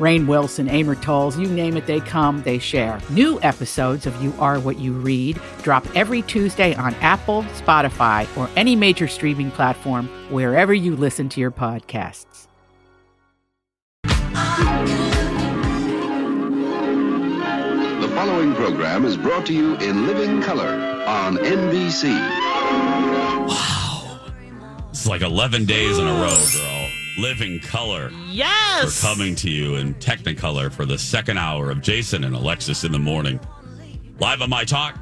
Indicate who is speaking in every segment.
Speaker 1: Rainn Wilson, Amor Towles, you name it, they come, they share. New episodes of You Are What You Read drop every Tuesday on Apple, Spotify, or any major streaming platform wherever you listen to your podcasts.
Speaker 2: The following program is brought to you in living color on NBC. Wow.
Speaker 3: It's like 11 days in a row, girl. Living color.
Speaker 4: Yes.
Speaker 3: We're coming to you in Technicolor for the second hour of Jason and Alexis in the morning. Live on My Talk.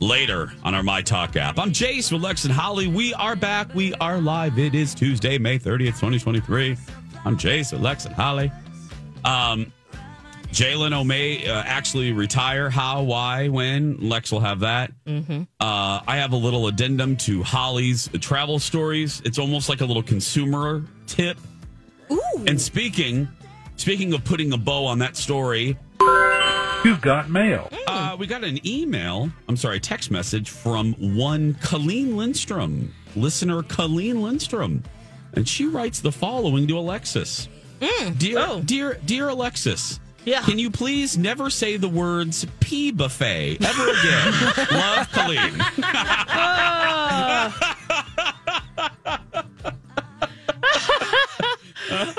Speaker 3: Later on our My Talk app. I'm Jace with Lex and Holly. We are back. We are live. It is Tuesday, May 30th, 2023. I'm Jace with Lex and Holly. Um, Jay Leno may uh, actually retire. How, why, when? Lex will have that.
Speaker 4: Mm-hmm.
Speaker 3: Uh, I have a little addendum to Holly's travel stories. It's almost like a little consumer tip.
Speaker 4: Ooh.
Speaker 3: And speaking, speaking of putting a bow on that story,
Speaker 5: You've got mail.
Speaker 3: uh, we got an email. I'm sorry, a text message from one Colleen Lindstrom, listener Colleen Lindstrom, and she writes the following to Alexis: Dear,
Speaker 4: Oh.
Speaker 3: dear, dear Alexis.
Speaker 4: Yeah.
Speaker 3: Can you please never say the words pea buffet ever again? Love, Colleen.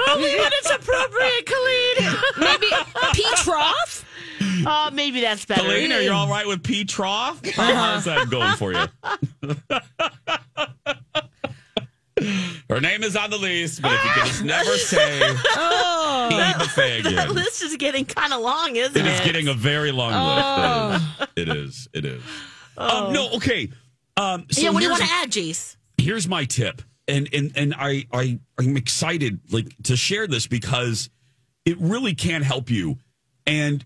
Speaker 4: Only when it's appropriate, Colleen. maybe pea trough. Uh, maybe that's better.
Speaker 3: Colleen, are you all right with pea trough? How's that going for you? Her name is on the list, but if you can just never say pea buffet
Speaker 4: That
Speaker 3: again.
Speaker 4: list is getting kind of long, isn't it?
Speaker 3: It is getting a very long list. It is. It is. Um, no, okay. Um, so
Speaker 4: yeah. What do you want to add, Jace?
Speaker 3: here's my tip and and and I I I'm excited like to share this because it really can help you and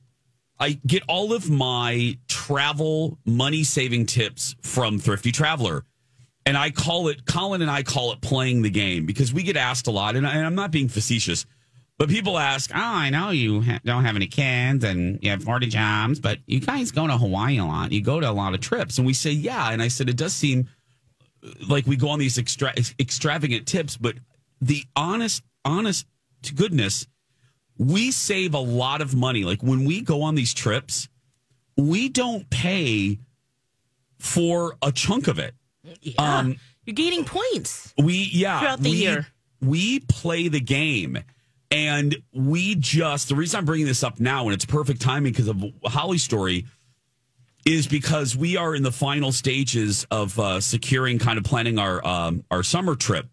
Speaker 3: I get all of my travel money saving tips from Thrifty Traveler and I call it Colin and I call it playing the game because we get asked a lot and, I, and I'm not being facetious but people ask oh I know you ha- don't have any kids and you have 40 jobs but you guys go to Hawaii a lot you go to a lot of trips and we say yeah and I said it does seem like we go on these extra, extravagant tips, but the honest, honest to goodness, we save a lot of money. Like when we go on these trips, we don't pay for a chunk of it.
Speaker 4: Yeah.
Speaker 3: Um,
Speaker 4: You're gaining points.
Speaker 3: We yeah,
Speaker 4: Throughout the
Speaker 3: we,
Speaker 4: year.
Speaker 3: we play the game, and we just the reason I'm bringing this up now, and it's perfect timing because of Holly's story, is because we are in the final stages of uh, securing, kind of planning our um, our summer trip,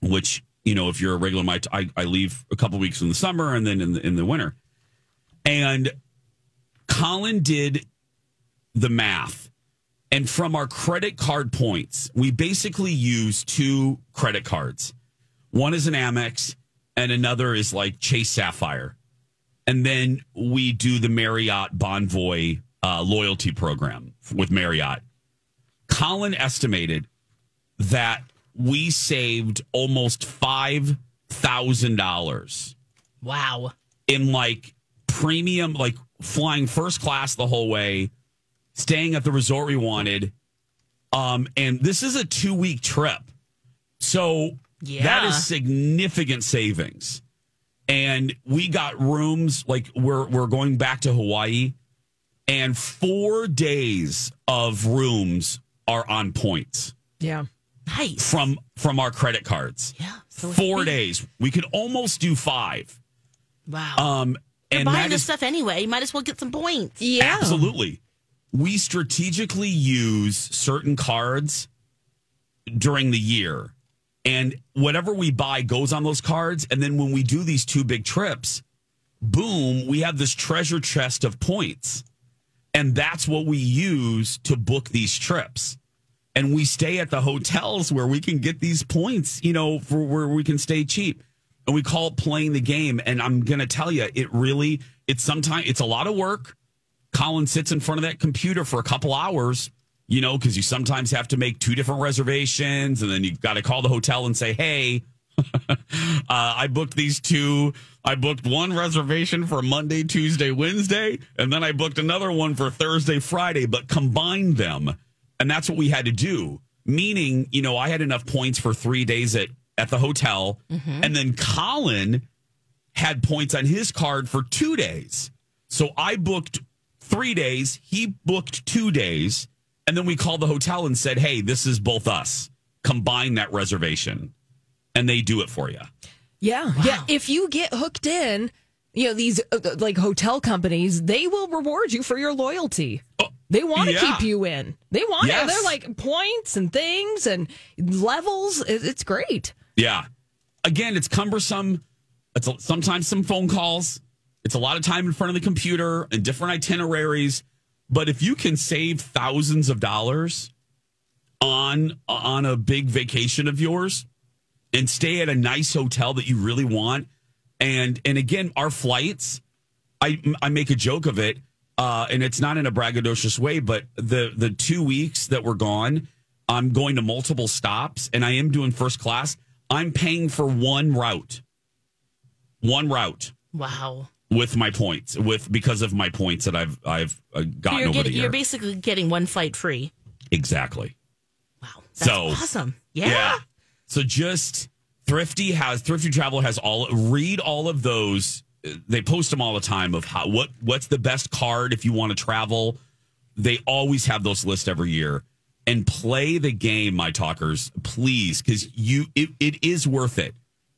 Speaker 3: which you know, if you're a regular, my I, I leave a couple weeks in the summer and then in the, in the winter, and Colin did the math. And from our credit card points, we basically use two credit cards. One is an Amex, and another is like Chase Sapphire. And then we do the Marriott Bonvoy uh, loyalty program with Marriott. Colin estimated that we saved almost $5,000
Speaker 4: Wow.
Speaker 3: in like premium, like flying first class the whole way, staying at the resort we wanted. Um, and this is a two week trip. So that
Speaker 4: Yeah.
Speaker 3: is significant savings. And we got rooms like we're we're going back to Hawaii and four days of rooms are on points
Speaker 6: Yeah.
Speaker 4: Nice.
Speaker 3: from from our credit cards.
Speaker 4: Yeah. So
Speaker 3: Four days. We could almost do five.
Speaker 4: Wow.
Speaker 3: Um
Speaker 4: You're
Speaker 3: and
Speaker 4: buying this
Speaker 3: is
Speaker 4: stuff anyway. You might as well get some points.
Speaker 6: Yeah.
Speaker 3: Absolutely. We strategically use certain cards during the year. And whatever we buy goes on those cards. And then when we do these two big trips, boom, we have this treasure chest of points. And that's what we use to book these trips. And we stay at the hotels where we can get these points, you know, for where we can stay cheap. And we call it playing the game. And I'm going to tell you, it really, it's sometimes, it's a lot of work. Colin sits in front of that computer for a couple hours, you know, because you sometimes have to make two different reservations. And then you've got to call the hotel and say, hey, uh, I booked these two. I booked one reservation for Monday, Tuesday, Wednesday, and then I booked another one for Thursday, Friday, but combined them. And that's what we had to do. Meaning, you know, I had enough points for three days at, at the hotel. And then Colin had points on his card for two days. So I booked three days. He booked two days. And then we called the hotel and said, hey, this is both us. Combine that reservation. And they do it for you.
Speaker 6: Yeah. Yeah. If you get hooked in, you know, these uh, like hotel companies, they will reward you for your loyalty. They want to
Speaker 3: yeah.
Speaker 6: keep you in. They want
Speaker 3: Yes.
Speaker 6: it. They're like points and things and levels. It's great.
Speaker 3: Yeah. Again, it's cumbersome. It's a, sometimes some phone calls. It's a lot of time in front of the computer and different itineraries. But if you can save thousands of dollars on on a big vacation of yours and stay at a nice hotel that you really want, and and again, our flights, I I make a joke of it, uh, and it's not in a braggadocious way, but the the two weeks that we're gone, I'm going to multiple stops, and I am doing first class. I'm paying for one route, one route
Speaker 4: Wow.
Speaker 3: With my points, with because of my points that I've I've uh, gotten
Speaker 4: You're,
Speaker 3: over
Speaker 4: getting,
Speaker 3: the year.
Speaker 4: you're basically getting one flight free.
Speaker 3: exactly.
Speaker 4: Wow. That's
Speaker 3: So-
Speaker 4: awesome. Yeah.
Speaker 3: So just Thrifty has Thrifty Travel has all read all of those. They post them all the time of how what what's the best card if you want to travel. They always have those lists every year. And play the game, my talkers, please, because you it, it is worth it.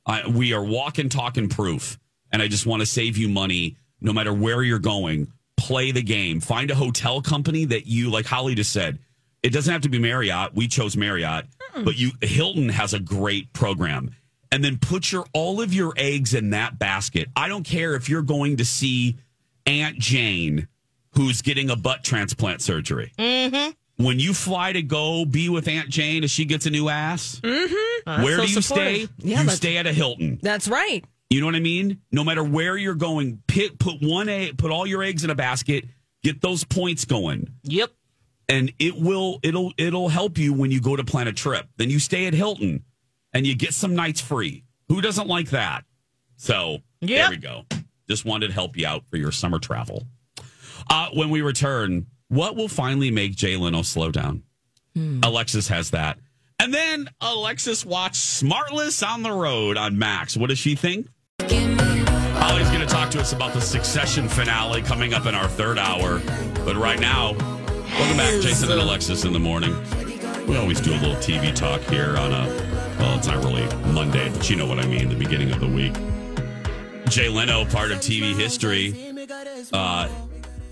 Speaker 3: Uh, we are walking, talking proof, and I just want to save you money no matter where you're going. Play the game. Find a hotel company that you like. Holly just said it doesn't have to be Marriott. We chose Marriott, but you Hilton has a great program. And then put your all of your eggs in that basket. I don't care if you're going to see Aunt Jane, who's getting a butt transplant surgery. Mm-hmm. When you fly to go be with Aunt Jane as she gets a new ass,
Speaker 4: Oh,
Speaker 3: where
Speaker 4: so
Speaker 3: do you
Speaker 4: supportive.
Speaker 3: stay?
Speaker 6: Yeah,
Speaker 3: you stay at a Hilton.
Speaker 6: That's right.
Speaker 3: You know what I mean? No matter where you're going, pit, put one egg, put all your eggs in a basket, get those points going,
Speaker 4: Yep.
Speaker 3: and it will it'll it'll help you when you go to plan a trip. Then you stay at Hilton, and you get some nights free. Who doesn't like that? So there we go. Just wanted to help you out for your summer travel. Uh, when we return, what will finally make Jay Leno slow down? Alexis has that. And then Alexis watched Smartless on the Road on Max. What does she think? Holly's going to talk to us about the Succession finale coming up in our third hour. But right now, welcome back, Jason and Alexis in the morning. We always do a little TV talk here on a, well, it's not really Monday, but you know what I mean, the beginning of the week. Jay Leno, part of TV history. Uh,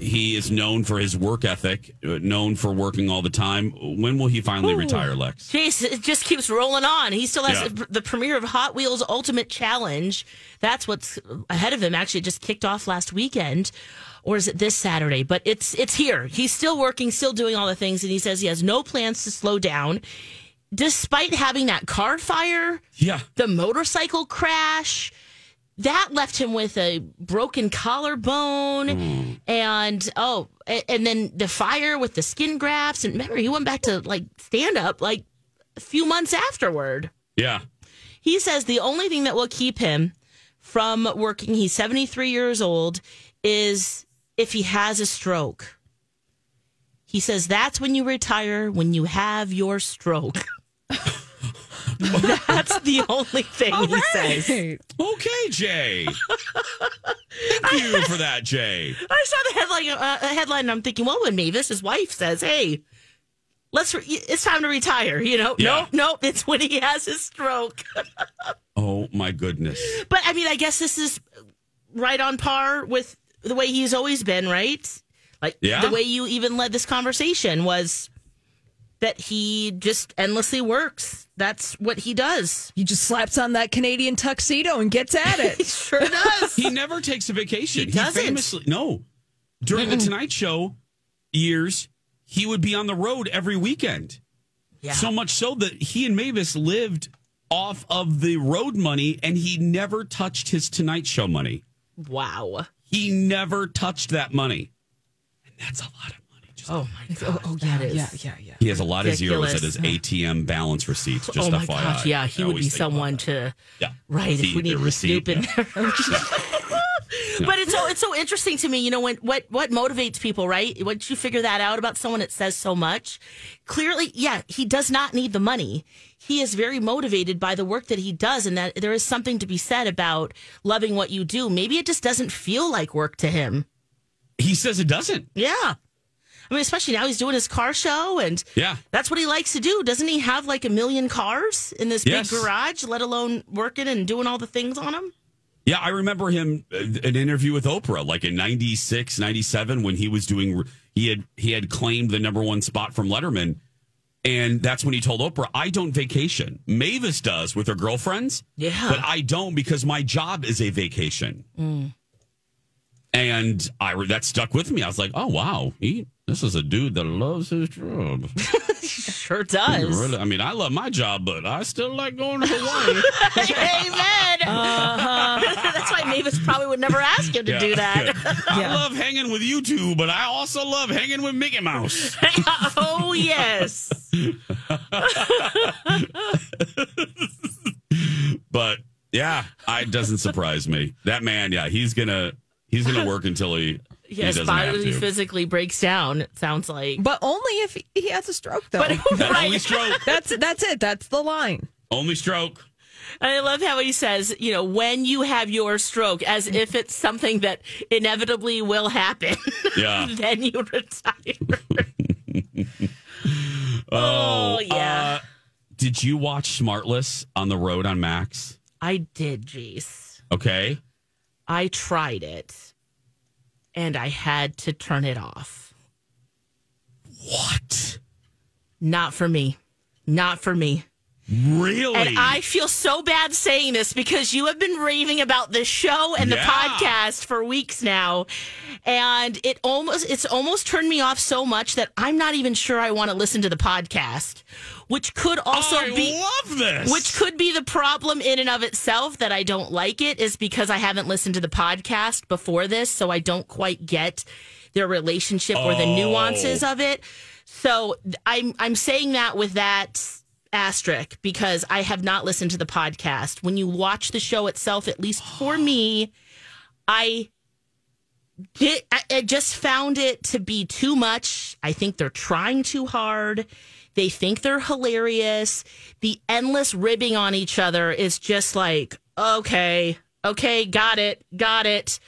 Speaker 3: he is known for his work ethic, uh, known for working all the time. When will he finally retire, Lex?
Speaker 4: Jeez, it just keeps rolling on. He still has
Speaker 3: Yeah.
Speaker 4: the, the premiere of Hot Wheels Ultimate Challenge. That's what's ahead of him. Actually, it just kicked off last weekend, or is it this Saturday? But it's it's here. He's still working, still doing all the things, and he says he has no plans to slow down, despite having that car fire,
Speaker 3: Yeah.
Speaker 4: the motorcycle crash. That left him with a broken collarbone, hmm. and oh, and then the fire with the skin grafts. And remember, he went back to like stand up like a few months afterward.
Speaker 3: Yeah.
Speaker 4: He says the only thing that will keep him from working, he's 73 years old, is if he has a stroke. He says that's when you retire, when you have your stroke. that's the only thing he says.
Speaker 3: Okay, Jay. Thank you for that, Jay.
Speaker 4: I saw the headline, uh, a headline, and I'm thinking, well, when Mavis, his wife, says, "Hey, let's, re- it's time to retire," you know,
Speaker 3: Yeah.
Speaker 4: no, no, it's when he has his stroke.
Speaker 3: Oh my goodness.
Speaker 4: But I mean, I guess this is right on par with the way he's always been, right? Like
Speaker 3: Yeah.
Speaker 4: the way you even led this conversation was that he just endlessly works. That's what he does.
Speaker 6: He just slaps on that Canadian tuxedo and gets at it.
Speaker 4: He sure does.
Speaker 3: He never takes a vacation.
Speaker 4: He doesn't.
Speaker 3: famously no. During the Tonight Show years, he would be on the road every weekend.
Speaker 4: yeah.
Speaker 3: So much so that he and Mavis lived off of the road money, and he never touched his Tonight Show money.
Speaker 4: wow.
Speaker 3: He never touched that money, and that's a lot of money. Just
Speaker 4: Oh my
Speaker 6: oh,
Speaker 4: god.
Speaker 6: oh,
Speaker 4: that
Speaker 6: yeah,
Speaker 4: is.
Speaker 6: yeah, yeah, yeah.
Speaker 3: he has a lot of zeros at his ATM balance receipts. Just
Speaker 4: oh my
Speaker 3: FYI.
Speaker 4: gosh, yeah, he
Speaker 3: I
Speaker 4: would be someone to
Speaker 3: Yeah.
Speaker 4: right
Speaker 3: See
Speaker 4: if we need to
Speaker 3: receipt,
Speaker 4: snoop in
Speaker 3: yeah.
Speaker 4: But it's so it's so interesting to me, you know, when what what motivates people, right? Once you figure that out about someone, it says so much. Clearly, yeah, he does not need the money. He is very motivated by the work that he does, and that there is something to be said about loving what you do. Maybe it just doesn't feel like work to him.
Speaker 3: He says it doesn't.
Speaker 4: Yeah. I mean, especially now he's doing his car show, and
Speaker 3: Yeah.
Speaker 4: that's what he likes to do. Doesn't he have like a million cars in this
Speaker 3: Yes.
Speaker 4: big garage, let alone working and doing all the things on them?
Speaker 3: Yeah, I remember him uh, an interview with Oprah like in 96, 97 when he was doing he had he had claimed the number 1 spot from Letterman and that's when he told Oprah, "I don't vacation. Mavis does with her girlfriends,
Speaker 4: Yeah.
Speaker 3: but I don't because my job is a vacation." And I that stuck with me. I was like, "Oh wow, he this is a dude that loves his job."
Speaker 4: Sure
Speaker 3: He
Speaker 4: does.
Speaker 3: really, I mean, I love my job, but I still like going to Hawaii.
Speaker 4: Amen. Uh-huh. That's why Mavis probably would never ask him to do that.
Speaker 3: I
Speaker 6: Yeah.
Speaker 3: love hanging with you two, but I also love hanging with Mickey Mouse.
Speaker 4: oh yes.
Speaker 3: But yeah, it doesn't surprise me. That man, yeah, he's gonna he's gonna work until he he
Speaker 4: Yes,
Speaker 3: doesn't have
Speaker 4: bodily physically breaks down. It sounds like.
Speaker 6: But only if he has a stroke, though.
Speaker 4: But
Speaker 3: That only stroke,
Speaker 6: that's that's it. That's the line.
Speaker 3: only stroke.
Speaker 4: I love how he says, you know, when you have your stroke, as if it's something that inevitably will happen.
Speaker 3: Yeah.
Speaker 4: then you retire. Oh, yeah.
Speaker 3: uh, did you watch Smartless on the road on Max?
Speaker 4: I did, Jace.
Speaker 3: Okay.
Speaker 4: I tried it and I had to turn it off.
Speaker 3: What?
Speaker 4: Not for me. Not for me.
Speaker 3: Really?
Speaker 4: And I feel so bad saying this because you have been raving about this show and the podcast for weeks now. And it almost it's almost turned me off so much that I'm not even sure I want to listen to the podcast, which could also
Speaker 3: I
Speaker 4: be
Speaker 3: love this.
Speaker 4: which could be the problem in and of itself that I don't like it is because I haven't listened to the podcast before this, so I don't quite get their relationship or the oh. nuances of it. So I'm I'm saying that with that asterisk because I have not listened to the podcast. When you watch the show itself, at least for me, I did I, I just found it to be too much. I think they're trying too hard. They think they're hilarious. The endless ribbing on each other is just like, okay, okay, got it, got it.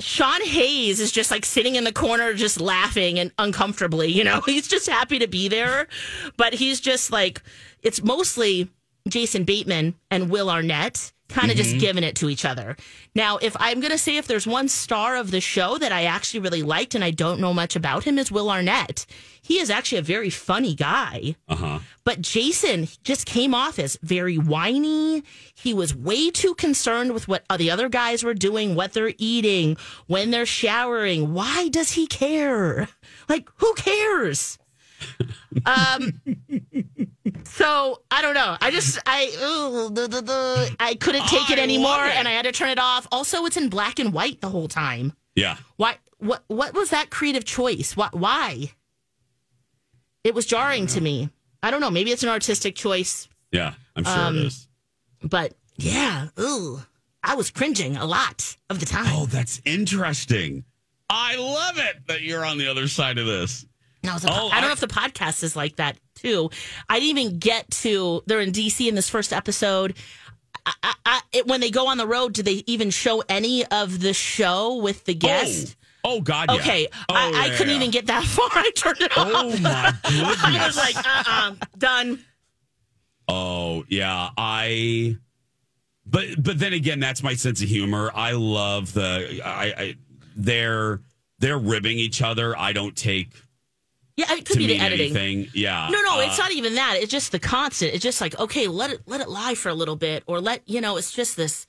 Speaker 4: Sean Hayes is just like sitting in the corner, just laughing and uncomfortably. You know, he's just happy to be there, but he's just like, it's mostly Jason Bateman and Will Arnett kind of just giving it to each other. Now, if I'm going to say if there's one star of the show that I actually really liked and I don't know much about him is Will Arnett. He is actually a very funny guy.
Speaker 3: uh-huh.
Speaker 4: But Jason just came off as very whiny. He was way too concerned with what the other guys were doing, what they're eating, when they're showering. Why does he care? Like, who cares? Um. So I don't know. I just I ooh, duh, duh, duh. I couldn't take it anymore,
Speaker 3: it.
Speaker 4: and I had to turn it off. Also, it's in black and white the whole time.
Speaker 3: Yeah.
Speaker 4: Why? What? What was that creative choice? Why? Why? It was jarring to me. I don't know. Maybe it's an artistic choice,
Speaker 3: Yeah. I'm sure
Speaker 4: Um,
Speaker 3: it is.
Speaker 4: but yeah. Ooh, I was cringing a lot of the time.
Speaker 3: Oh, that's interesting. I love it that you're on the other side of this.
Speaker 4: And I
Speaker 3: Oh,
Speaker 4: I don't
Speaker 3: I-
Speaker 4: know if the podcast is like that too. I didn't even get to. They're in DC in this first episode. I, I, it, when they go on the road, do they even show any of the show with the guest?
Speaker 3: Oh, oh God. Yeah.
Speaker 4: Okay,
Speaker 3: Oh,
Speaker 4: I, I
Speaker 3: yeah,
Speaker 4: couldn't even get that far. I turned it off.
Speaker 3: Oh my goodness.
Speaker 4: I was like, uh, uh done.
Speaker 3: Oh yeah, I. But but then again, that's my sense of humor. I love the I, I they're they're ribbing each other. I don't take
Speaker 4: Yeah, it could be the editing.
Speaker 3: anything. Yeah.
Speaker 4: No, no,
Speaker 3: Uh,
Speaker 4: it's not even that. It's just the constant. It's just like, okay, let it let it lie for a little bit, or let you know. It's just this.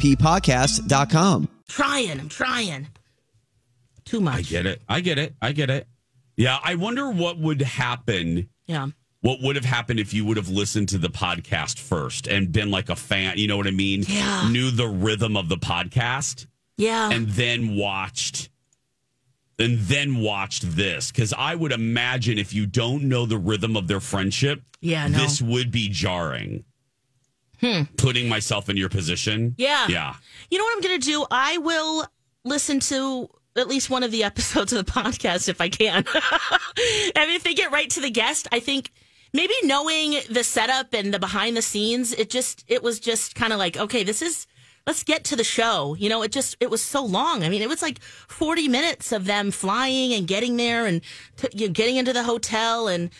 Speaker 7: UAPpodcast.com.
Speaker 4: trying. I'm trying. Too much.
Speaker 3: I get it. I get it. I get it. Yeah. I wonder what would happen.
Speaker 4: Yeah.
Speaker 3: What would have happened if you would have listened to the podcast first and been like a fan? You know what I mean?
Speaker 4: Yeah.
Speaker 3: Knew the rhythm of the podcast
Speaker 4: Yeah.
Speaker 3: and then watched and then watched this because I would imagine if you don't know the rhythm of their friendship,
Speaker 4: Yeah, no.
Speaker 3: this would be jarring. Hmm. Putting myself in your position,
Speaker 4: Yeah.
Speaker 3: yeah.
Speaker 4: You know what I'm going to do? I will listen to at least one of the episodes of the podcast if I can. and if they get right to the guest, I think maybe knowing the setup and the behind the scenes, it just, it was just kind of like, okay, this is, let's get to the show. You know, it just, it was so long. I mean, it was like 40 minutes of them flying and getting there and t- you know, getting into the hotel and,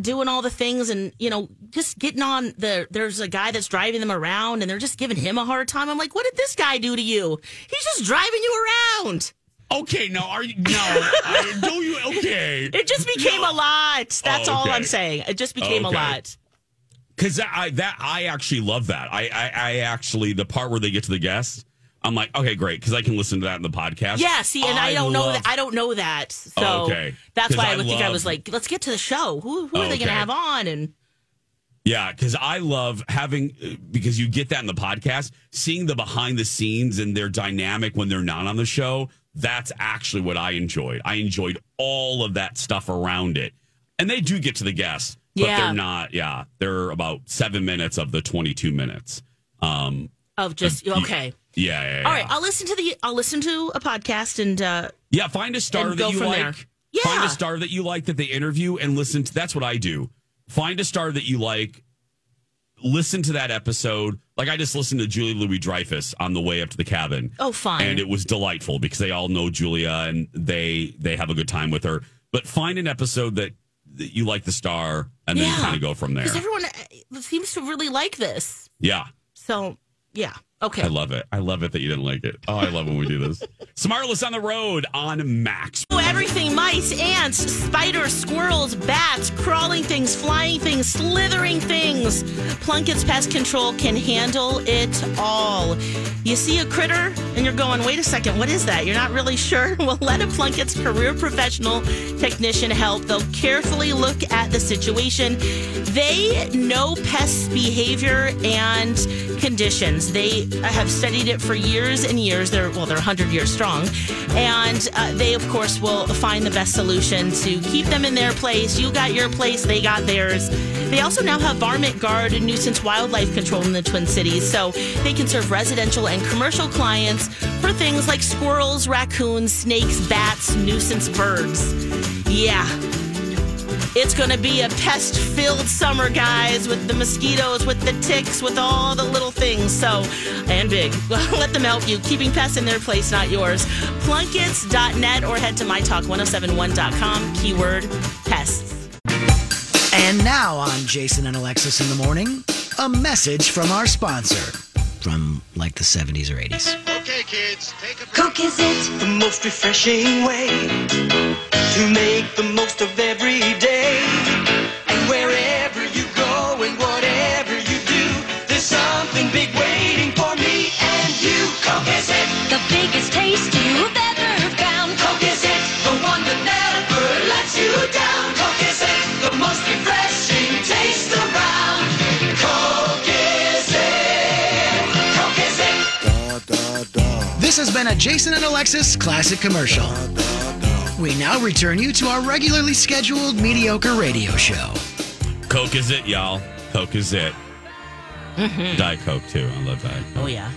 Speaker 4: doing all the things and you know just getting on the there's a guy that's driving them around and they're just giving him a hard time i'm like what did this guy do to you he's just driving you around
Speaker 3: Okay, no, are you no? I, do you okay?
Speaker 4: it just became a lot that's
Speaker 3: Oh,
Speaker 4: all i'm saying it just became
Speaker 3: Okay.
Speaker 4: a lot
Speaker 3: Because I that I actually love that. I, I I actually the part where they get to the guests, I'm like, okay, great, because I can listen to that in the podcast.
Speaker 4: yeah see and i, don't know that i don't know that so
Speaker 3: Oh, okay.
Speaker 4: that's why i
Speaker 3: I
Speaker 4: would think i was like let's get to the show who, who are they gonna have on and
Speaker 3: Yeah, because I love having because you get that in the podcast, seeing the behind the scenes and their dynamic when they're not on the show. That's actually what I enjoyed. I enjoyed all of that stuff around it, and they do get to the guests, but
Speaker 4: Yeah.
Speaker 3: they're not. Yeah, they're about seven minutes of the twenty-two minutes. Um,
Speaker 4: of just okay
Speaker 3: yeah, yeah, yeah.
Speaker 4: all right i'll listen to the i'll listen to a podcast and uh
Speaker 3: Yeah, find a star that you like.
Speaker 4: there. Yeah.
Speaker 3: Find a star that you like that they interview and listen to. That's what I do. Find a star that you like. Listen to that episode. Like I just listened to Julia Louis-Dreyfus on the way up to the cabin.
Speaker 4: Oh, fine.
Speaker 3: And it was delightful because they all know Julia and they they have a good time with her. But find an episode that, that you like the star and then kind of go from there.
Speaker 4: because everyone uh, seems to really like this
Speaker 3: yeah.
Speaker 4: so yeah okay
Speaker 3: I love it. I love it that you didn't like it. Oh, I love when we do this. Smartless on the road on Max.
Speaker 4: Oh, Everything mice, ants, spiders, squirrels, bats, crawling things, flying things, slithering things. Plunkett's Pest Control can handle it all. You see a critter and you're going, wait a second, what is that? You're not really sure? Well, let a Plunkett's career professional technician help. They'll carefully look at the situation. They know pests' behavior and conditions. They have studied it for years and years. They're well, they're 100 years strong, and uh, they of course will find the best solution to keep them in their place. You got your place, they got theirs. They also now have varmint guard and nuisance wildlife control in the Twin Cities, so they can serve residential and commercial clients for things like squirrels, raccoons, snakes, bats, nuisance birds. Yeah. It's going to be a pest filled summer, guys, with the mosquitoes, with the ticks, with all the little things. So, and big. Let them help you. Keeping pests in their place, not yours. Plunkets.net or head to mytalk1071.com, keyword pests.
Speaker 8: And now on Jason and Alexis in the morning, a message from our sponsor from like the 70s or 80s.
Speaker 9: Okay, kids, take a
Speaker 10: Coke is it
Speaker 9: the most refreshing way to make the most of every day.
Speaker 8: Been a Jason and Alexis classic commercial. We now return you to our regularly scheduled mediocre radio show.
Speaker 3: Coke is it, y'all. Coke is it. Mm-hmm. Diet Coke too. I love Diet Coke.
Speaker 4: Oh, yeah.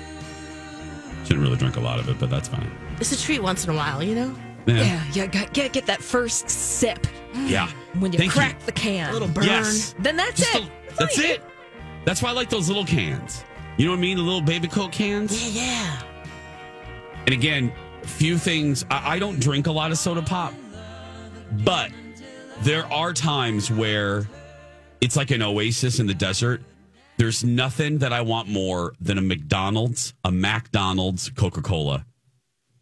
Speaker 3: Shouldn't really drink a lot of it, but that's fine.
Speaker 4: It's a treat once in a while, you know?
Speaker 6: Yeah, yeah, get, get get that first sip. Mm.
Speaker 3: Yeah.
Speaker 6: When you
Speaker 3: Thank
Speaker 6: crack the can.
Speaker 4: A little burn.
Speaker 3: Yes.
Speaker 6: Then that's
Speaker 3: Just
Speaker 6: it.
Speaker 3: a- that's oh, it. That's why I like those little cans. You know what I mean? The little baby Coke cans.
Speaker 4: Yeah, yeah.
Speaker 3: And again, few things. I, I don't drink a lot of soda pop, but there are times where it's like an oasis in the desert. There's nothing that I want more than a McDonald's, a McDonald's Coca Cola,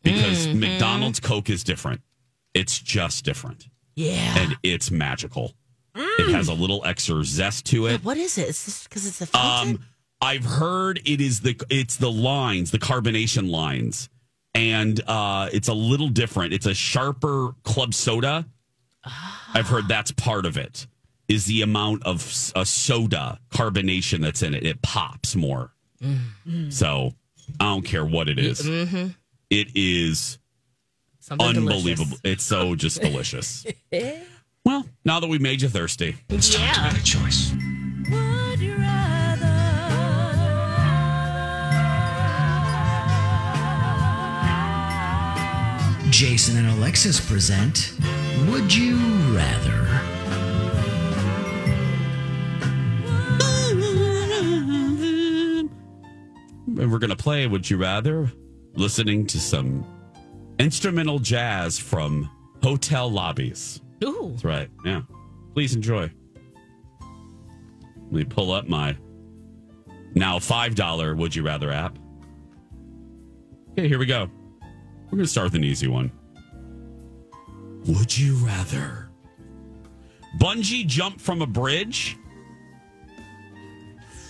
Speaker 3: because
Speaker 4: Mm-hmm.
Speaker 3: McDonald's Coke is different. It's just different,
Speaker 4: Yeah.
Speaker 3: and it's magical. It has a little extra zest to it.
Speaker 4: what is it? Is this because it's the fountain?
Speaker 3: Um, I've heard it is the it's the lines, the carbonation lines, and uh, it's a little different. It's a sharper club soda. I've heard ah. that's part of it. Is the amount of s- a soda carbonation that's in it? It pops more. Mm. So I don't care what it is. Mm-hmm. It is
Speaker 4: Something
Speaker 3: unbelievable.
Speaker 4: delicious.
Speaker 3: It's so just delicious. well, now that we made you thirsty,
Speaker 8: It's time to make a choice. Jason and Alexis present Would You Rather?
Speaker 3: And we're going to play Would You Rather? Listening to some instrumental jazz from hotel lobbies.
Speaker 4: Ooh.
Speaker 3: That's right. Yeah. Please enjoy. Let me pull up my now $5 Would You Rather app. Okay, here we go. We're going to start with an easy one. Would you rather bungee jump from a bridge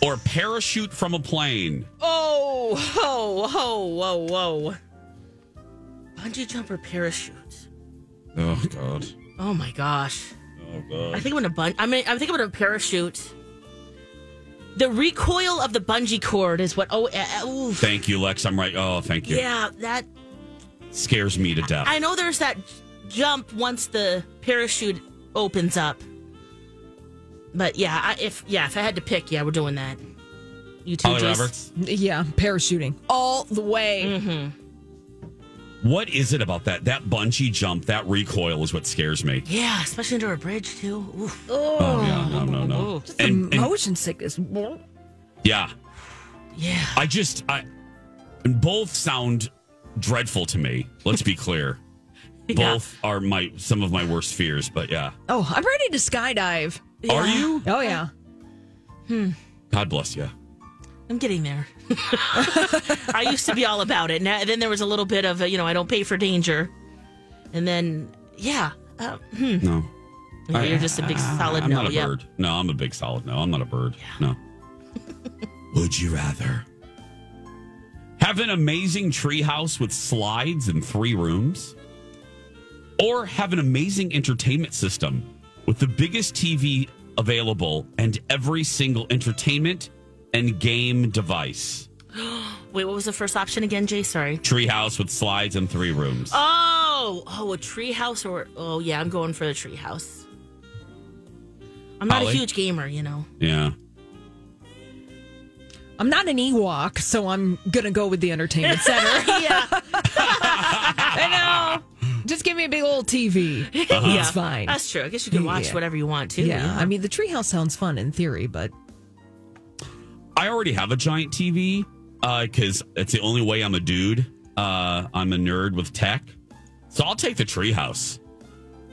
Speaker 3: or parachute from a plane?
Speaker 4: Oh, whoa, whoa, whoa, whoa. Bungee jump or parachute?
Speaker 3: Oh, God.
Speaker 4: Oh my gosh.
Speaker 3: Oh, God.
Speaker 4: I think I'm gonna bun. I mean, I think I'm thinking about a parachute. The recoil of the bungee cord is what. Oh, uh.
Speaker 3: Thank you, Lex. I'm right. Oh, thank you.
Speaker 4: yeah. That
Speaker 3: Scares me to death.
Speaker 4: I know. There's that jump once the parachute opens up. But yeah, I, if yeah, if I had to pick, yeah, we're doing that. You two,
Speaker 3: Holly Roberts.
Speaker 6: Yeah, parachuting all the way.
Speaker 4: Mm-hmm.
Speaker 3: What is it about that? That bungee jump, that recoil is what scares me.
Speaker 4: Yeah, especially under a bridge too. Oof.
Speaker 3: Oh, yeah. No, no, no.
Speaker 4: Just
Speaker 3: And, and
Speaker 6: Motion sickness.
Speaker 3: yeah,
Speaker 4: Yeah.
Speaker 3: I just, I, and both sound dreadful to me. Let's be clear.
Speaker 4: Yeah.
Speaker 3: Both are my, some of my worst fears, but yeah.
Speaker 6: Oh, I'm ready to skydive.
Speaker 3: Are you?
Speaker 6: Oh yeah. Hmm.
Speaker 3: God bless you.
Speaker 4: I'm getting there. I used to be all about it. Now, then there was a little bit of, a, you know, I don't pay for danger. And then, yeah. Uh, hmm.
Speaker 3: No.
Speaker 4: You're just a big solid
Speaker 3: I'm
Speaker 4: no.
Speaker 3: not a
Speaker 4: yeah.
Speaker 3: bird. No, I'm a big solid no. I'm not a bird. No. Would you rather have an amazing treehouse with slides and three rooms, or have an amazing entertainment system with the biggest TV available and every single entertainment and game device?
Speaker 4: Wait, what was the first option again, Jay? Sorry.
Speaker 3: Treehouse with slides and three rooms.
Speaker 4: Oh, oh, a tree house or oh yeah, I'm going for the tree house. I'm not
Speaker 3: Holly?
Speaker 4: a huge gamer, you know.
Speaker 3: Yeah.
Speaker 6: I'm not an Ewok, so I'm gonna go with the entertainment center.
Speaker 4: yeah,
Speaker 6: I know. Just give me a big old TV.
Speaker 4: yeah,
Speaker 6: It's fine.
Speaker 4: That's true. I guess you can watch
Speaker 6: Yeah.
Speaker 4: whatever you want to.
Speaker 6: yeah. I mean, the treehouse sounds fun in theory, but
Speaker 3: I already have a giant TV because it's the only way I'm a dude. Uh, I'm a nerd with tech, so I'll take the treehouse.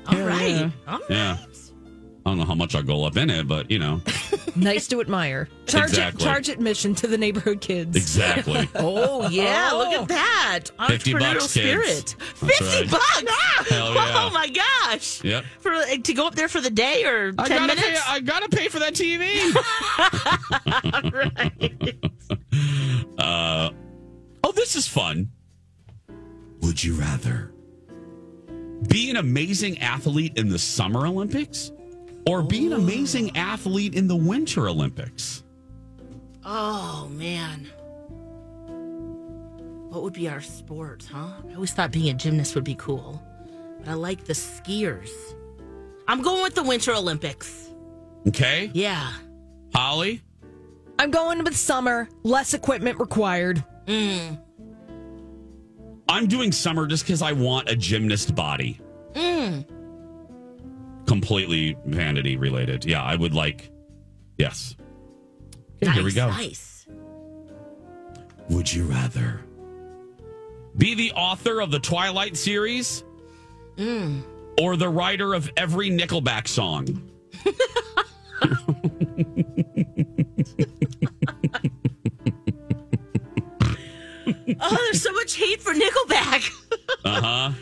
Speaker 4: all right. All right.
Speaker 3: Yeah, I don't know how much I'll go up in it, but you know,
Speaker 6: nice to admire. Charge
Speaker 3: Exactly.
Speaker 6: it, charge admission to the neighborhood kids.
Speaker 3: exactly.
Speaker 4: Oh yeah, look
Speaker 6: Oh.
Speaker 4: at that
Speaker 3: 50
Speaker 4: entrepreneurial
Speaker 3: bucks,
Speaker 4: spirit.
Speaker 3: kids. That's
Speaker 4: Fifty
Speaker 3: right.
Speaker 4: bucks.
Speaker 3: Hell yeah.
Speaker 4: Oh my gosh.
Speaker 3: Yep.
Speaker 4: For uh, to go up there for the day or
Speaker 3: I
Speaker 4: ten
Speaker 3: gotta
Speaker 4: minutes.
Speaker 3: pay. I gotta pay for that TV. right. uh, oh, this is fun. Would you rather be an amazing athlete in the Summer Olympics or be an amazing athlete in the Winter Olympics?
Speaker 4: Oh man. What would be our sport, huh? I always thought being a gymnast would be cool. But I like the skiers. I'm going with the Winter Olympics.
Speaker 3: Okay,
Speaker 4: Yeah.
Speaker 3: Holly.
Speaker 6: I'm going with summer, less equipment required.
Speaker 4: Mm.
Speaker 3: I'm doing summer just because I want a gymnast body.
Speaker 4: Mm.
Speaker 3: Completely. vanity related. Yeah, I would like. Yes. Okay, here we go.
Speaker 4: Nice.
Speaker 3: Would you rather be the author of the Twilight series
Speaker 4: Mm.
Speaker 3: or the writer of every Nickelback song?
Speaker 4: Oh, there's so much hate for Nickelback.
Speaker 3: Uh huh.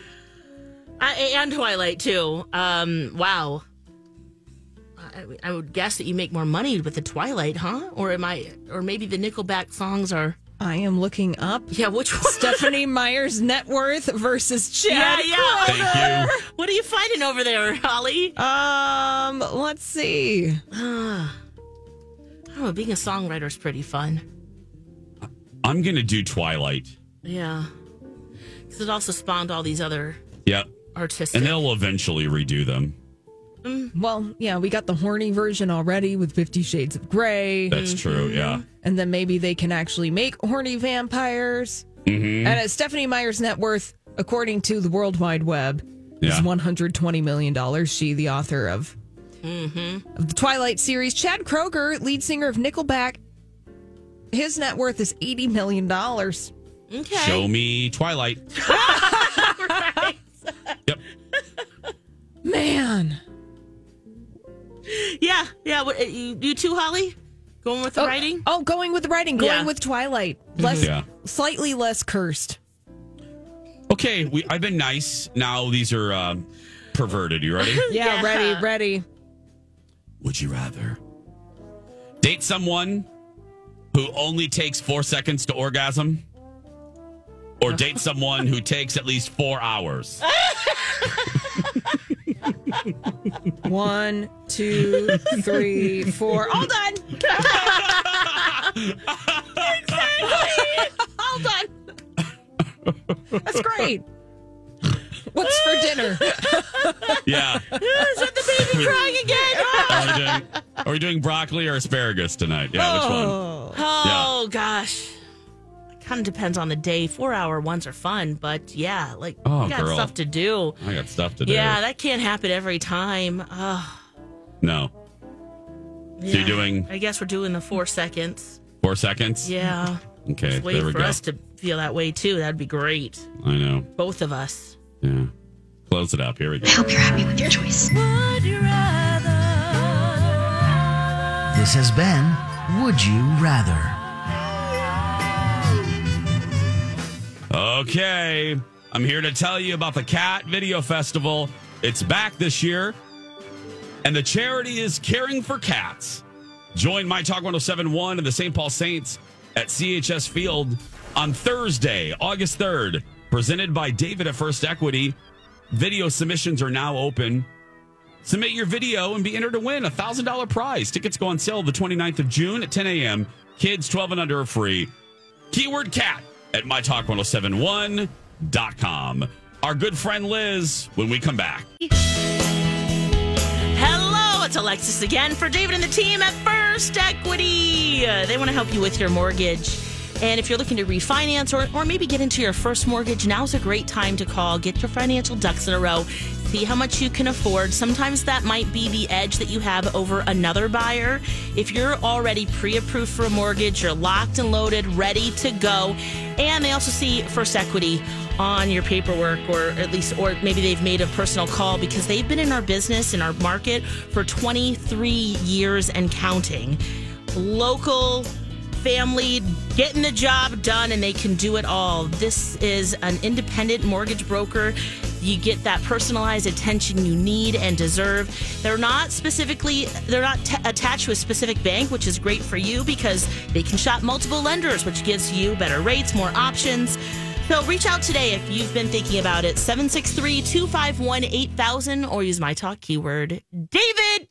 Speaker 4: I, and Twilight too. Um, wow. I, I would guess that you make more money with the Twilight, huh? Or am I? Or maybe the Nickelback songs are.
Speaker 6: I am looking up.
Speaker 4: Yeah, which one?
Speaker 6: Stephenie Meyer's net worth versus Chad.
Speaker 4: Yeah, yeah.
Speaker 3: Thank you.
Speaker 4: What are you finding over there, Holly?
Speaker 6: Um, let's see.
Speaker 4: I don't know. Being a songwriter is pretty fun.
Speaker 3: I'm going to do Twilight.
Speaker 4: Yeah, because it also spawned all these other
Speaker 3: Yep.
Speaker 4: Artistic.
Speaker 3: And they'll eventually redo them.
Speaker 6: Well, yeah, we got the horny version already with Fifty Shades of Grey.
Speaker 3: That's true. Yeah.
Speaker 6: And then maybe they can actually make horny vampires.
Speaker 3: Mm-hmm.
Speaker 6: And Stephenie Meyer's net worth, according to the World Wide Web,
Speaker 3: Yeah.
Speaker 6: is $120 million. She, the author of,
Speaker 4: Mm-hmm.
Speaker 6: of the Twilight series. Chad Kroeger, lead singer of Nickelback, his net worth is $80 million.
Speaker 4: Okay.
Speaker 3: Show me Twilight. Yep.
Speaker 6: Man.
Speaker 4: Yeah, yeah. What, uh, you, you too, Holly? Going with the
Speaker 6: Oh,
Speaker 4: writing?
Speaker 6: Oh, going with the writing, going
Speaker 4: Yeah.
Speaker 6: with Twilight. Less,
Speaker 3: Yeah.
Speaker 6: Slightly less cursed.
Speaker 3: Okay. We, I've been nice. Now these are uh, perverted. You ready?
Speaker 6: Yeah,
Speaker 4: Yeah.
Speaker 6: ready, ready.
Speaker 3: Would you rather date someone who only takes four seconds to orgasm or date someone who takes at least four hours?
Speaker 6: One, two, three, four. All done. exactly. All done. That's great. What's for dinner?
Speaker 3: Yeah.
Speaker 4: Is that the baby crying again?
Speaker 3: Are we doing, are we doing broccoli or asparagus tonight? Yeah, which one?
Speaker 4: Oh gosh. It kind of depends on the day. Four hour ones are fun, but yeah, like
Speaker 3: Oh,
Speaker 4: we got
Speaker 3: girl.
Speaker 4: stuff to do.
Speaker 3: I got stuff to do.
Speaker 4: Yeah, that can't happen every time. Oh,
Speaker 3: no. So you're doing
Speaker 4: I guess we're doing the four seconds.
Speaker 3: four seconds?
Speaker 4: Yeah.
Speaker 3: Okay,
Speaker 4: Just wait
Speaker 3: there we
Speaker 4: for
Speaker 3: go.
Speaker 4: us to feel that way too. That'd be great.
Speaker 3: I know.
Speaker 4: Both of us.
Speaker 3: Yeah. Close it up. Here we go.
Speaker 10: I Hope you're happy with your choice.
Speaker 8: Would you rather This has been Would You Rather?
Speaker 3: Okay. I'm here to tell you about the Cat Video Festival. It's back this year, and the charity is Caring for Cats. Join My Talk 1071 and the St. Paul Saints at CHS Field on Thursday, August 3rd, presented by David at First Equity. Video submissions are now open. Submit your video and be entered to win a $1,000 prize. Tickets go on sale the 29th of June at 10 a.m. Kids 12 and under are free. Keyword cat at mytalk1071.com. Our good friend Liz when we come back.
Speaker 4: Hello, it's Alexis again for David and the team at First Equity. They want to help you with your mortgage. And if you're looking to refinance or, or maybe get into your first mortgage, now's a great time to call. Get your financial ducks in a row. See how much you can afford. Sometimes that might be the edge that you have over another buyer. If you're already pre approved for a mortgage, you're locked and loaded, ready to go. And they also see First Equity on your paperwork or at least or maybe they've made a personal call because they've been in our business in our market for 23 years and counting local family getting the job done and they can do it all this is an independent mortgage broker you get that personalized attention you need and deserve they're not specifically they're not t- attached to a specific bank which is great for you because they can shop multiple lenders which gives you better rates more options so reach out today if you've been thinking about it 763-251-8000 or use my talk keyword david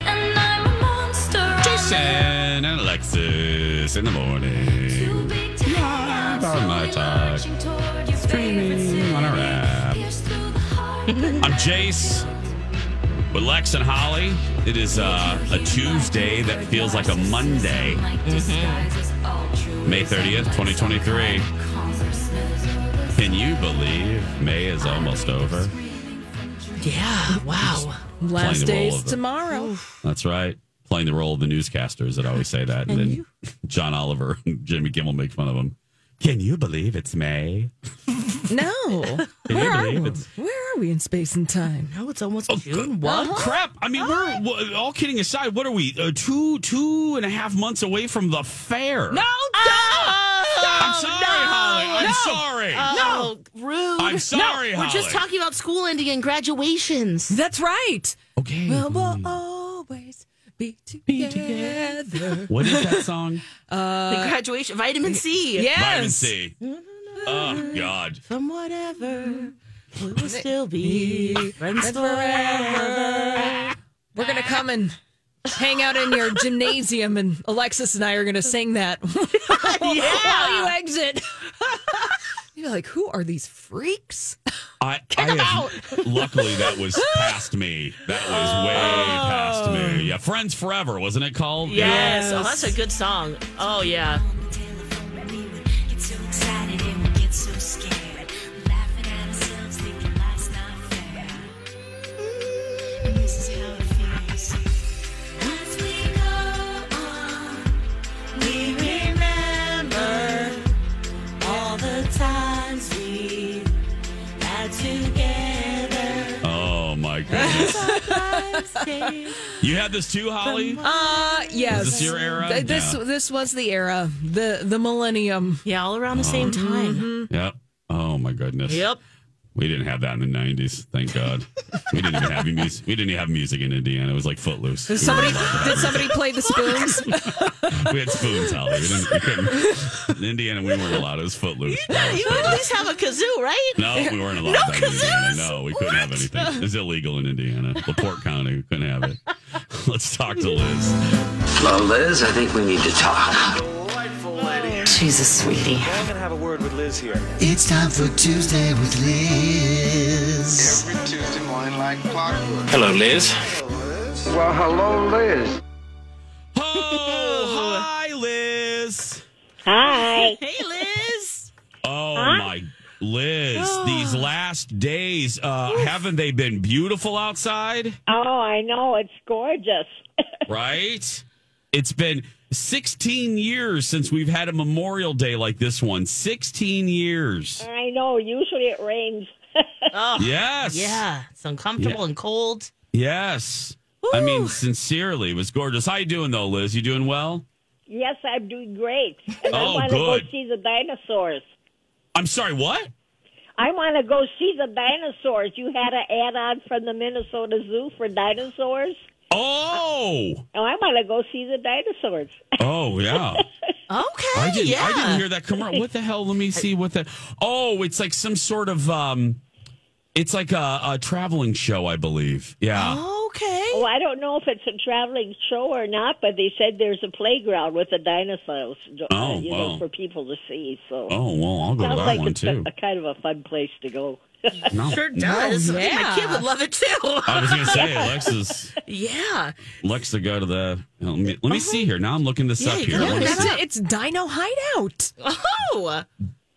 Speaker 4: And I'm a monster.
Speaker 3: Jason and Alexis in the morning. Live on my talk. Streaming on our app. I'm Jace with Lex and Holly. It is uh, a Tuesday that feels like a Monday. May 30th, 2023. Can you believe May is almost over?
Speaker 4: yeah wow
Speaker 6: Last
Speaker 3: the role
Speaker 6: days
Speaker 3: of the-
Speaker 6: tomorrow.
Speaker 3: That's right. Playing the role of the newscasters that always say that. And, then John Oliver and Jimmy Kimmel make fun of him. Can you believe it's May?
Speaker 6: No.
Speaker 3: Can
Speaker 6: Where
Speaker 3: you
Speaker 6: are,
Speaker 3: believe
Speaker 6: we?
Speaker 3: it's
Speaker 6: Where are we in space and time?
Speaker 4: No, it's almost
Speaker 3: Oh,
Speaker 4: June.
Speaker 3: What
Speaker 4: What? Uh-huh.
Speaker 3: crap? I mean, we're w- all kidding aside. What are we? Uh, two, two and a half months away from the fair.
Speaker 4: No,
Speaker 3: I'm sorry, Holly. I'm sorry.
Speaker 4: No, oh, rude.
Speaker 3: I'm sorry,
Speaker 4: no, We're just talking about school ending and graduations.
Speaker 6: That's right.
Speaker 3: Okay.
Speaker 6: Well, we'll always be together.
Speaker 3: What is that song?
Speaker 4: Uh, the graduation, vitamin C.
Speaker 6: Yes.
Speaker 3: Vitamin C. Mm-hmm. Oh God.
Speaker 4: From whatever, we will still be friends forever.
Speaker 6: We're going to come and hang out in your gymnasium, and Alexis and I are going to sing that while you exit. You're like, who are these freaks?
Speaker 3: I, I have, luckily that was past me. That was way oh. past me. Yeah, Friends Forever, wasn't it called?
Speaker 4: Yes. Oh, that's a good song. Oh, yeah.
Speaker 3: You had this too, Holly?
Speaker 6: Uh, yes.
Speaker 3: Is this your era?
Speaker 6: Th- This
Speaker 3: Yeah.
Speaker 6: this was the era, the the millennium.
Speaker 4: Yeah, all around the same time.
Speaker 3: Yep. Oh my goodness.
Speaker 4: Yep.
Speaker 3: We didn't have that in the '90s. Thank God. we didn't even have music. We didn't even have music in Indiana. It was like Footloose.
Speaker 6: Did somebody did somebody play the spoons?
Speaker 3: we had spoons, Holly. We didn't. We couldn't. In Indiana, we weren't allowed. It was Footloose.
Speaker 4: You would at least have a kazoo, right?
Speaker 3: No, we weren't allowed
Speaker 4: No
Speaker 3: that Indiana.
Speaker 4: kazoos?
Speaker 3: No, we couldn't have anything. It's illegal in Indiana. LaPorte County, we couldn't have it. Let's talk to Liz.
Speaker 11: Well, Liz, I think we need to talk.
Speaker 12: Jesus, sweetie.
Speaker 13: I'm gonna have a word with Liz here.
Speaker 8: It's time for Tuesday with Liz.
Speaker 14: Every Tuesday morning like clockwork.
Speaker 13: Hello, Liz.
Speaker 14: Well, hello, Liz.
Speaker 3: Oh, hi, Liz.
Speaker 15: Hi.
Speaker 4: Hey, Liz.
Speaker 3: Oh my, Liz. These last days, uh, haven't they been beautiful outside?
Speaker 15: Oh, I know. It's gorgeous.
Speaker 3: Right. It's been 16 years since we've had a Memorial Day like this one. 16 years.
Speaker 15: I know. Usually it rains.
Speaker 4: Oh,
Speaker 3: Yes.
Speaker 4: Yeah. It's uncomfortable
Speaker 3: Yeah.
Speaker 4: and cold.
Speaker 3: Yes. I mean, sincerely, it was gorgeous. How you doing though, Liz? You doing well?
Speaker 15: yes, I'm doing great. And I
Speaker 3: Oh,
Speaker 15: want to go see the dinosaurs.
Speaker 3: I'm sorry, what?
Speaker 15: I want to go see the dinosaurs. You had an add on from the Minnesota Zoo for dinosaurs.
Speaker 3: Oh.
Speaker 15: Oh, I want to go see the dinosaurs.
Speaker 3: Oh, yeah.
Speaker 4: Okay.
Speaker 3: I didn't
Speaker 4: yeah.
Speaker 3: I didn't hear that commercial. What the hell? Let me see what the Oh, it's like some sort of um it's like a, a traveling show, I believe. Yeah.
Speaker 4: Okay.
Speaker 15: Oh, I don't know if it's a traveling show or not, but they said there's a playground with the dinosaurs. uh,
Speaker 3: Oh,
Speaker 15: you
Speaker 3: wow.
Speaker 15: know, for people to see. So
Speaker 3: Oh, well, I'll go to
Speaker 15: sounds
Speaker 3: that
Speaker 15: like
Speaker 3: one
Speaker 15: it's
Speaker 3: too.
Speaker 15: A, a kind of a fun place to go.
Speaker 3: No.
Speaker 4: Sure does.
Speaker 6: Oh,
Speaker 4: I think My kid would love it too.
Speaker 3: I was gonna say Alexis
Speaker 4: yeah.
Speaker 3: Alexa go to the let me, let me see here. Now I'm looking this
Speaker 4: Yeah,
Speaker 3: up here.
Speaker 4: can
Speaker 3: I
Speaker 4: look
Speaker 6: It's, Dino Hideout.
Speaker 4: Oh.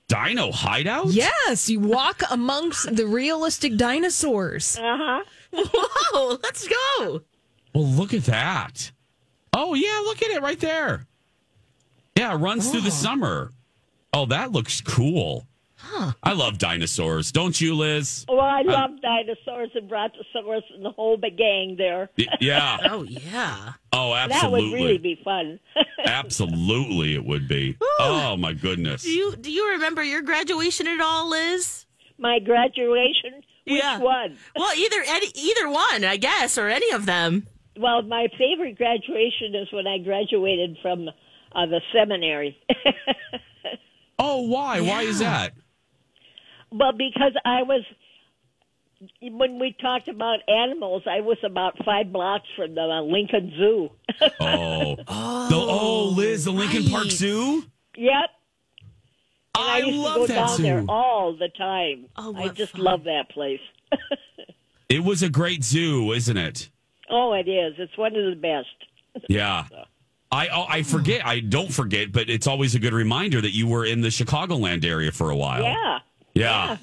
Speaker 3: Dino Hideout?
Speaker 6: Yes, you walk amongst the realistic dinosaurs.
Speaker 15: Uh huh.
Speaker 4: Whoa. Let's go.
Speaker 3: Well, look at that. Oh yeah, look at it right there. Yeah, it runs through the summer. Oh, that looks cool. I love dinosaurs. Don't you, Liz?
Speaker 15: Well, I love dinosaurs and brontosaurus and the whole big gang there.
Speaker 3: Yeah.
Speaker 4: Oh yeah.
Speaker 3: Oh, absolutely.
Speaker 15: That would really be fun.
Speaker 3: Absolutely, it would be. Oh my goodness.
Speaker 4: Do you do you remember your graduation at all, Liz?
Speaker 15: My graduation? Which
Speaker 4: Yeah.
Speaker 15: one?
Speaker 4: Well, either any, either one, I guess, or any of them.
Speaker 15: Well, my favorite graduation is when I graduated from uh, the seminary.
Speaker 3: Oh, why? Why is that?
Speaker 15: Well, because I was, when we talked about animals, I was about five blocks from the uh, Lincoln Zoo.
Speaker 3: Oh. oh. The, oh, Liz, the Lincoln Park. Zoo?
Speaker 15: Yep. And
Speaker 3: I
Speaker 15: I, used
Speaker 3: love
Speaker 15: to go
Speaker 3: that
Speaker 15: down there all the time.
Speaker 4: Oh,
Speaker 15: I just
Speaker 4: fun.
Speaker 15: love that place.
Speaker 3: It was a great zoo, isn't it?
Speaker 15: oh, it is. It's one of the best.
Speaker 3: Yeah. I oh, I forget. I don't forget, but it's always a good reminder that you were in the Chicagoland area for a while.
Speaker 15: Yeah.
Speaker 3: Yeah.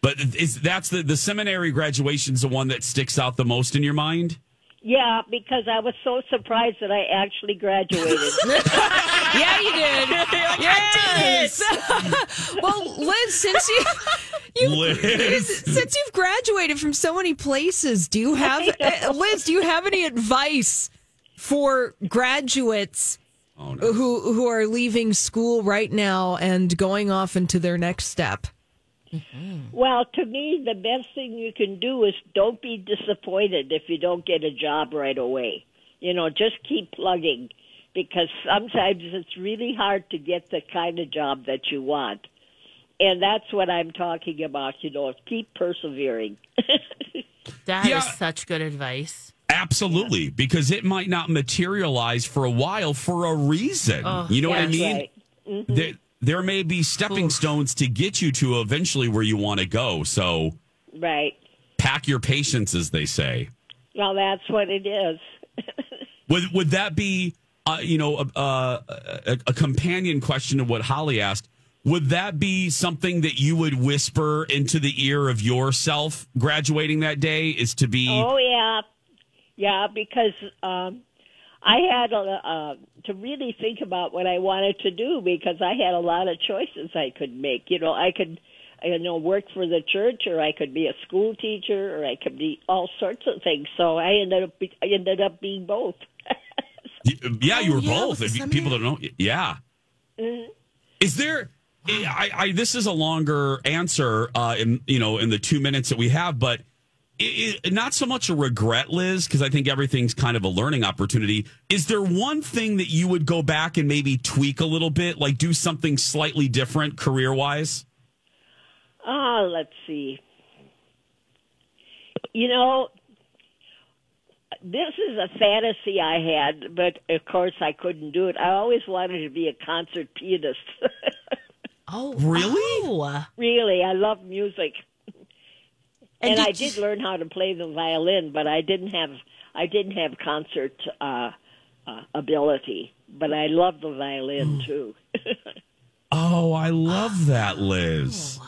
Speaker 3: But is that's the the seminary graduation's the one that sticks out the most in your mind?
Speaker 15: Yeah, because I was so surprised that I actually graduated.
Speaker 6: yeah, you did. yes. well, Liz, since you, you
Speaker 3: Liz.
Speaker 6: since you've graduated from so many places, do you have uh, Liz? Do you have any advice for graduates
Speaker 3: Oh,
Speaker 6: who who are leaving school right now and going off into their next step?
Speaker 15: Well, to me, the best thing you can do is don't be disappointed if you don't get a job right away. You know, just keep plugging because sometimes it's really hard to get the kind of job that you want. And that's what I'm talking about, you know, keep persevering.
Speaker 4: That is
Speaker 3: Yeah.
Speaker 4: such good advice.
Speaker 3: Absolutely, because it might not materialize for a while for a reason.
Speaker 4: Oh,
Speaker 3: you know what I mean?
Speaker 15: right. Mhm.
Speaker 3: There, there may be stepping stones to get you to eventually where you want to go. So
Speaker 15: Right.
Speaker 3: pack your patience, as they say.
Speaker 15: Well, that's what it is.
Speaker 3: Would would that be, uh, you know, a, a, a, a companion question to what Holly asked? Would that be something that you would whisper into the ear of yourself graduating that day? Is to be
Speaker 15: Oh yeah, yeah. Because um, I had a, uh, to really think about what I wanted to do because I had a lot of choices I could make. You know, I could, you know, work for the church, or I could be a school teacher, or I could be all sorts of things. So I ended up, be, I ended up being both.
Speaker 3: yeah, you were
Speaker 15: Oh, yeah,
Speaker 3: both. If you- people don't know, yeah.
Speaker 15: Mhm.
Speaker 3: Is there? I, I this is a longer answer, uh, in you know, in the two minutes that we have, but i i not so much a regret, Liz, because I think everything's kind of a learning opportunity. Is there one thing that you would go back and maybe tweak a little bit, like do something slightly different career wise?
Speaker 15: Ah, let's see. You know, this is a fantasy I had, but of course I couldn't do it. I always wanted to be a concert pianist.
Speaker 4: Oh,
Speaker 3: really?
Speaker 15: really, I love music.
Speaker 4: And
Speaker 15: And,
Speaker 4: did
Speaker 15: I
Speaker 4: you-
Speaker 15: did learn how to play the violin, but I didn't have I didn't have concert uh, uh, ability. But I love the violin too.
Speaker 3: Oh, I love that, Liz.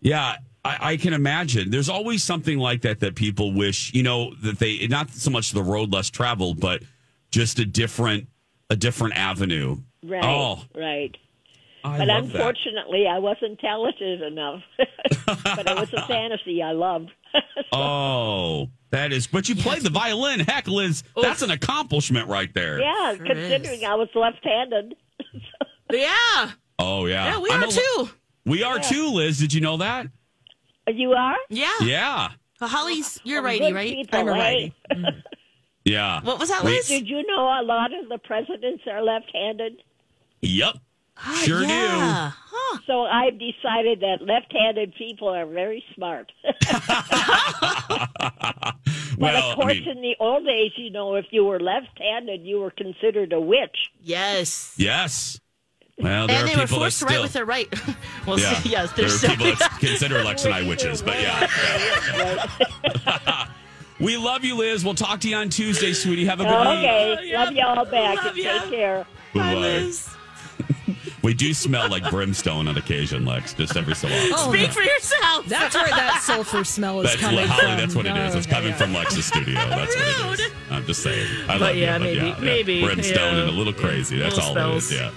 Speaker 3: Yeah, I, I can imagine. There's always something like that that people wish, you know, that they not so much the road less traveled, but just a different a different avenue.
Speaker 15: right,
Speaker 3: Oh,
Speaker 15: right.
Speaker 3: I
Speaker 15: but
Speaker 3: love that.
Speaker 15: unfortunately, I wasn't talented enough. but it was a fantasy I loved.
Speaker 3: Oh, that is. But you played the violin. Heck, Liz, that's an accomplishment right there.
Speaker 15: Yeah, considering I was left-handed.
Speaker 4: yeah.
Speaker 3: Oh yeah.
Speaker 4: Yeah, we
Speaker 3: I'm
Speaker 4: are
Speaker 3: a-
Speaker 4: too.
Speaker 3: We are
Speaker 15: Yeah.
Speaker 3: too, Liz. Did you know that?
Speaker 15: You are?
Speaker 4: Yeah.
Speaker 3: Yeah.
Speaker 4: Well, Holly's, you're righty, right?
Speaker 15: people, I'm a righty. Mm.
Speaker 3: Yeah.
Speaker 4: What was that,
Speaker 3: Wait.
Speaker 4: Liz?
Speaker 15: Did you know a lot of the presidents are left-handed?
Speaker 3: Yep. Ah, sure
Speaker 4: yeah.
Speaker 15: So I've decided that left-handed people are very smart. but
Speaker 3: Well,
Speaker 15: of course,
Speaker 3: I mean,
Speaker 15: in the old days, you know, if you were left-handed, you were considered a witch.
Speaker 4: Yes.
Speaker 3: yes. Well, there
Speaker 4: and
Speaker 3: are
Speaker 4: they were
Speaker 3: people that
Speaker 4: forced to
Speaker 3: still.
Speaker 4: wait with their right. well,
Speaker 3: yeah.
Speaker 4: see, yes,
Speaker 3: there are
Speaker 4: still
Speaker 3: people that consider election eye witches, but yeah. We love you, Liz. We'll talk to you on Tuesday, sweetie. Have a good night.
Speaker 15: Okay, love you all back.
Speaker 4: Love
Speaker 15: and
Speaker 4: ya.
Speaker 15: Take care.
Speaker 3: Bye-bye. We do smell like brimstone on occasion, Lex, just every so often.
Speaker 6: Oh,
Speaker 4: Speak for yourself.
Speaker 6: That's where that sulfur smell is
Speaker 3: That's
Speaker 6: coming
Speaker 3: Holly.
Speaker 6: from.
Speaker 3: That's what it is. It's
Speaker 6: Okay,
Speaker 3: coming
Speaker 6: yeah.
Speaker 3: from Lex's studio. That's what it is. I'm just saying. I
Speaker 4: But
Speaker 3: love
Speaker 4: yeah,
Speaker 3: you,
Speaker 4: maybe-
Speaker 3: yeah,
Speaker 4: maybe,
Speaker 3: brimstone
Speaker 4: yeah.
Speaker 3: and a little crazy. That's
Speaker 4: Little
Speaker 3: all it is. Yeah.